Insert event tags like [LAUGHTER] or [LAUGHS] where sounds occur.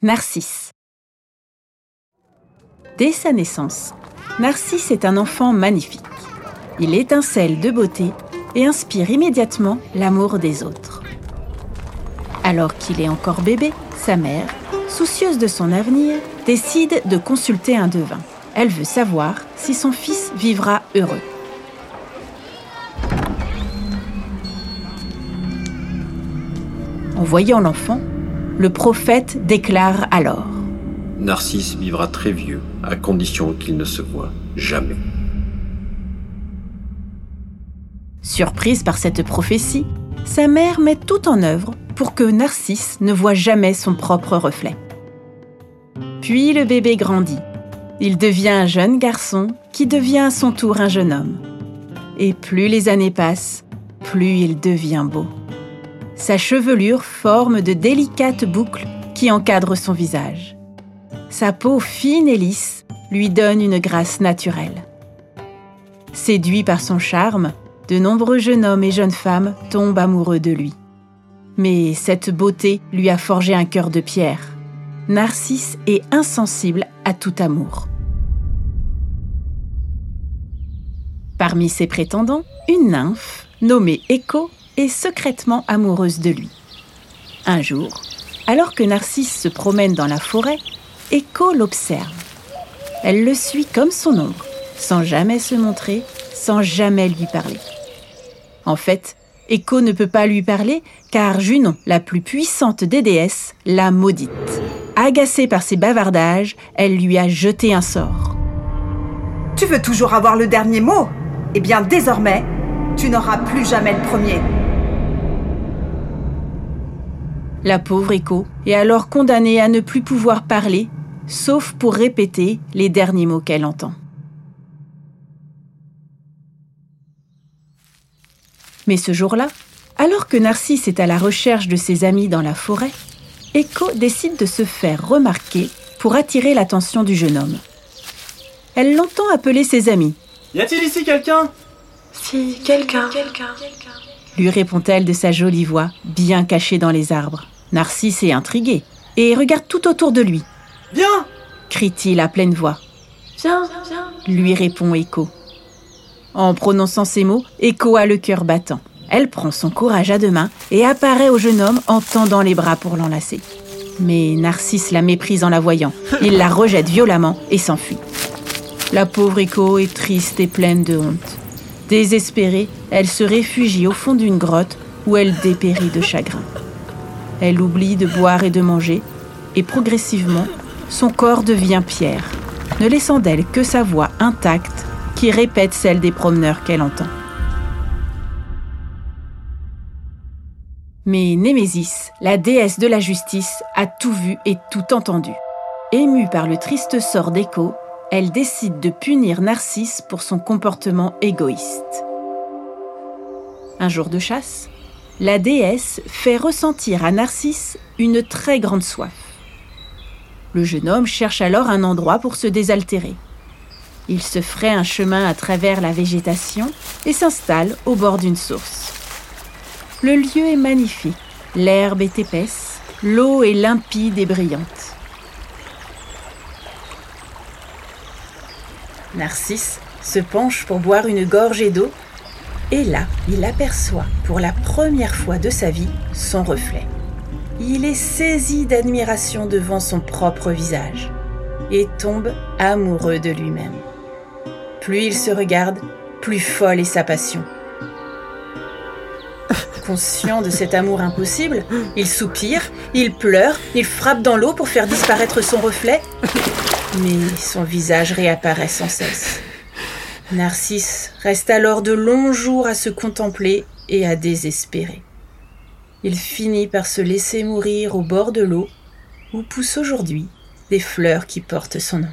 Narcisse. Dès sa naissance, Narcisse est un enfant magnifique. Il étincelle de beauté et inspire immédiatement l'amour des autres. Alors qu'il est encore bébé, sa mère, soucieuse de son avenir, décide de consulter un devin. Elle veut savoir si son fils vivra heureux. En voyant l'enfant, le prophète déclare alors Narcisse vivra très vieux, à condition qu'il ne se voie jamais. Surprise par cette prophétie, sa mère met tout en œuvre pour que Narcisse ne voie jamais son propre reflet. Puis le bébé grandit. Il devient un jeune garçon qui devient à son tour un jeune homme. Et plus les années passent, plus il devient beau. Sa chevelure forme de délicates boucles qui encadrent son visage. Sa peau fine et lisse lui donne une grâce naturelle. Séduit par son charme, de nombreux jeunes hommes et jeunes femmes tombent amoureux de lui. Mais cette beauté lui a forgé un cœur de pierre. Narcisse est insensible à tout amour. Parmi ses prétendants, une nymphe, nommée Écho, est secrètement amoureuse de lui. Un jour, alors que Narcisse se promène dans la forêt, Echo l'observe. Elle le suit comme son ombre, sans jamais se montrer, sans jamais lui parler. En fait, Echo ne peut pas lui parler car Junon, la plus puissante des déesses, l'a maudite. Agacée par ses bavardages, elle lui a jeté un sort. Tu veux toujours avoir le dernier mot? Eh bien désormais, tu n'auras plus jamais le premier. La pauvre Echo est alors condamnée à ne plus pouvoir parler, sauf pour répéter les derniers mots qu'elle entend. Mais ce jour-là, alors que Narcisse est à la recherche de ses amis dans la forêt, Echo décide de se faire remarquer pour attirer l'attention du jeune homme. Elle l'entend appeler ses amis. Y a-t-il ici quelqu'un? Si, quelqu'un. Lui répond-elle de sa jolie voix, bien cachée dans les arbres. Narcisse est intrigué et regarde tout autour de lui. Viens crie-t-il à pleine voix. Viens, viens. lui répond Echo. En prononçant ces mots, Echo a le cœur battant. Elle prend son courage à deux mains et apparaît au jeune homme en tendant les bras pour l'enlacer. Mais Narcisse la méprise en la voyant. [LAUGHS] Il la rejette violemment et s'enfuit. La pauvre Echo est triste et pleine de honte. Désespérée, elle se réfugie au fond d'une grotte où elle dépérit de chagrin. Elle oublie de boire et de manger, et progressivement, son corps devient pierre, ne laissant d'elle que sa voix intacte qui répète celle des promeneurs qu'elle entend. Mais Némésis, la déesse de la justice, a tout vu et tout entendu. Émue par le triste sort d'Écho, elle décide de punir Narcisse pour son comportement égoïste. Un jour de chasse, la déesse fait ressentir à Narcisse une très grande soif. Le jeune homme cherche alors un endroit pour se désaltérer. Il se ferait un chemin à travers la végétation et s'installe au bord d'une source. Le lieu est magnifique, l'herbe est épaisse, l'eau est limpide et brillante. Narcisse se penche pour boire une gorgée d'eau et là, il aperçoit pour la première fois de sa vie son reflet. Il est saisi d'admiration devant son propre visage et tombe amoureux de lui-même. Plus il se regarde, plus folle est sa passion. Conscient de cet amour impossible, il soupire, il pleure, il frappe dans l'eau pour faire disparaître son reflet, mais son visage réapparaît sans cesse. Narcisse reste alors de longs jours à se contempler et à désespérer. Il finit par se laisser mourir au bord de l'eau où poussent aujourd'hui des fleurs qui portent son nom.